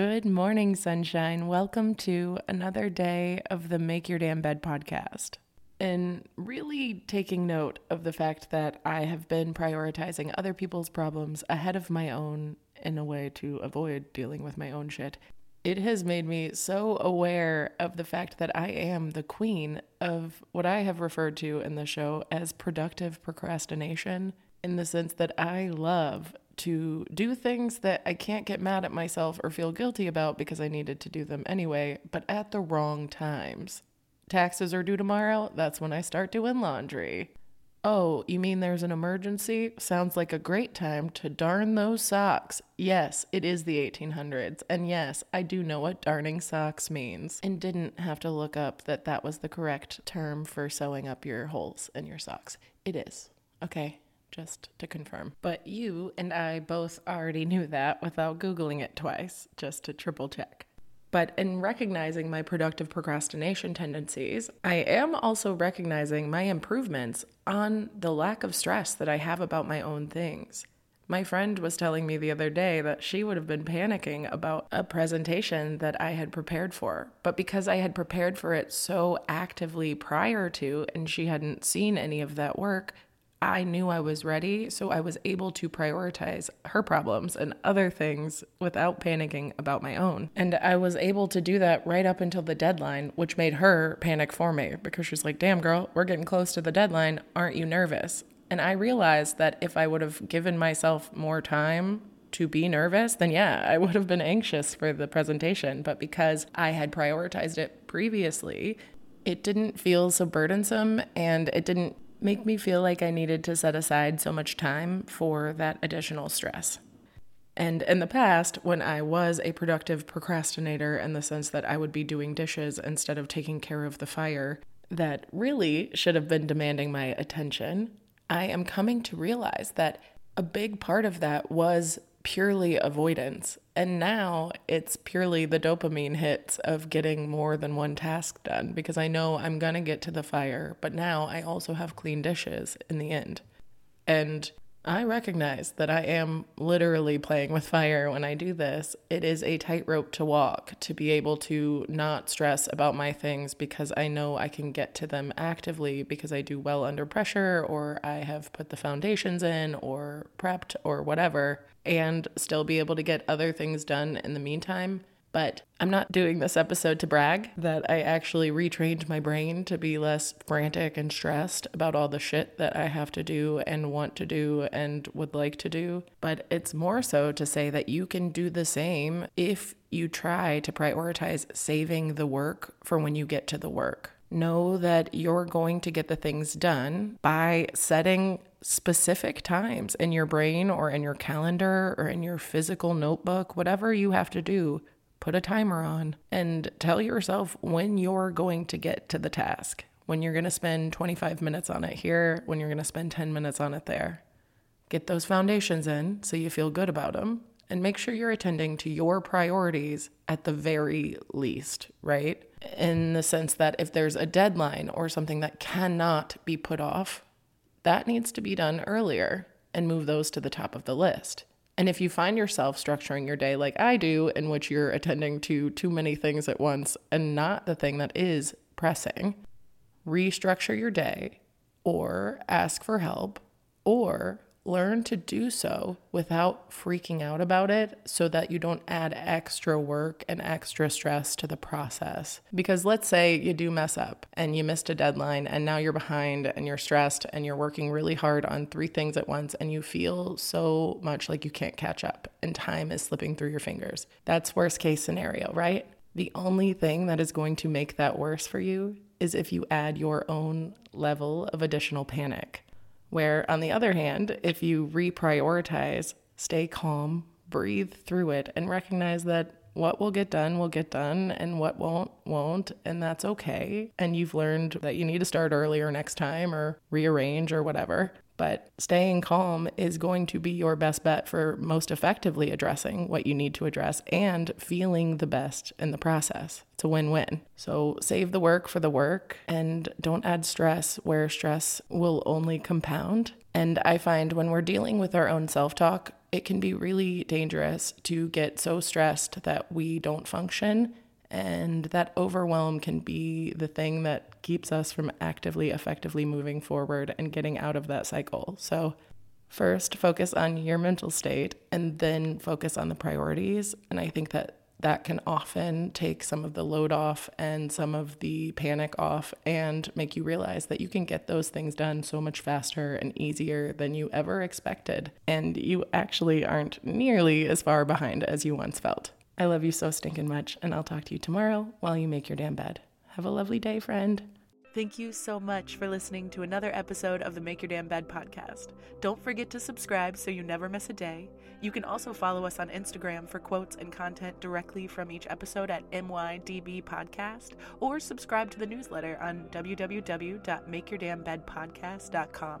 Good morning, sunshine. Welcome to another day of the Make Your Damn Bed podcast. And really taking note of the fact that I have been prioritizing other people's problems ahead of my own in a way to avoid dealing with my own shit. It has made me so aware of the fact that I am the queen of what I have referred to in the show as productive procrastination, in the sense that I love to do things that I can't get mad at myself or feel guilty about because I needed to do them anyway, but at the wrong times. Taxes are due tomorrow, that's when I start doing laundry. Oh, you mean there's an emergency? Sounds like a great time to darn those socks. Yes, it is the 1800s. And yes, I do know what darning socks means. And didn't have to look up that that was the correct term for sewing up your holes in your socks. It is. Okay, just to confirm. But you and I both already knew that without Googling it twice, just to triple check. But in recognizing my productive procrastination tendencies, I am also recognizing my improvements on the lack of stress that I have about my own things. My friend was telling me the other day that she would have been panicking about a presentation that I had prepared for. But because I had prepared for it so actively prior to, and she hadn't seen any of that work, I knew I was ready, so I was able to prioritize her problems and other things without panicking about my own. And I was able to do that right up until the deadline, which made her panic for me because she's like, damn, girl, we're getting close to the deadline. Aren't you nervous? And I realized that if I would have given myself more time to be nervous, then yeah, I would have been anxious for the presentation. But because I had prioritized it previously, it didn't feel so burdensome and it didn't make me feel like I needed to set aside so much time for that additional stress. And in the past, when I was a productive procrastinator in the sense that I would be doing dishes instead of taking care of the fire that really should have been demanding my attention, I am coming to realize that a big part of that was purely avoidance. And now it's purely the dopamine hits of getting more than one task done because I know I'm going to get to the fire, but now I also have clean dishes in the end. And I recognize that I am literally playing with fire when I do this. It is a tightrope to walk to be able to not stress about my things because I know I can get to them actively because I do well under pressure or I have put the foundations in or prepped or whatever, and still be able to get other things done in the meantime. But I'm not doing this episode to brag that I actually retrained my brain to be less frantic and stressed about all the shit that I have to do and want to do and would like to do. But it's more so to say that you can do the same if you try to prioritize saving the work for when you get to the work. Know that you're going to get the things done by setting specific times in your brain or in your calendar or in your physical notebook, whatever you have to do put a timer on and tell yourself when you're going to get to the task, when you're going to spend 25 minutes on it here, when you're going to spend 10 minutes on it there. Get those foundations in so you feel good about them and make sure you're attending to your priorities at the very least, right? In the sense that if there's a deadline or something that cannot be put off, that needs to be done earlier and move those to the top of the list. And if you find yourself structuring your day like I do, in which you're attending to too many things at once and not the thing that is pressing, restructure your day or ask for help or learn to do so without freaking out about it so that you don't add extra work and extra stress to the process. Because let's say you do mess up and you missed a deadline and now you're behind and you're stressed and you're working really hard on three things at once and you feel so much like you can't catch up and time is slipping through your fingers. That's worst case scenario, right? The only thing that is going to make that worse for you is if you add your own level of additional panic. Where, on the other hand, if you reprioritize, stay calm, breathe through it, and recognize that what will get done will get done and what won't won't and that's okay. And you've learned that you need to start earlier next time or rearrange or whatever but staying calm is going to be your best bet for most effectively addressing what you need to address and feeling the best in the process. It's a win win. So save the work for the work and don't add stress where stress will only compound. And I find when we're dealing with our own self talk, it can be really dangerous to get so stressed that we don't function and that overwhelm can be the thing that keeps us from actively, effectively moving forward and getting out of that cycle. So, first, focus on your mental state and then focus on the priorities. And I think that that can often take some of the load off and some of the panic off and make you realize that you can get those things done so much faster and easier than you ever expected. And you actually aren't nearly as far behind as you once felt. I love you so stinking much, and I'll talk to you tomorrow while you make your damn bed. Have a lovely day, friend. Thank you so much for listening to another episode of the Make Your Damn Bed podcast. Don't forget to subscribe so you never miss a day. You can also follow us on Instagram for quotes and content directly from each episode at MYDB Podcast or subscribe to the newsletter on www.makeyourdamnbedpodcast.com.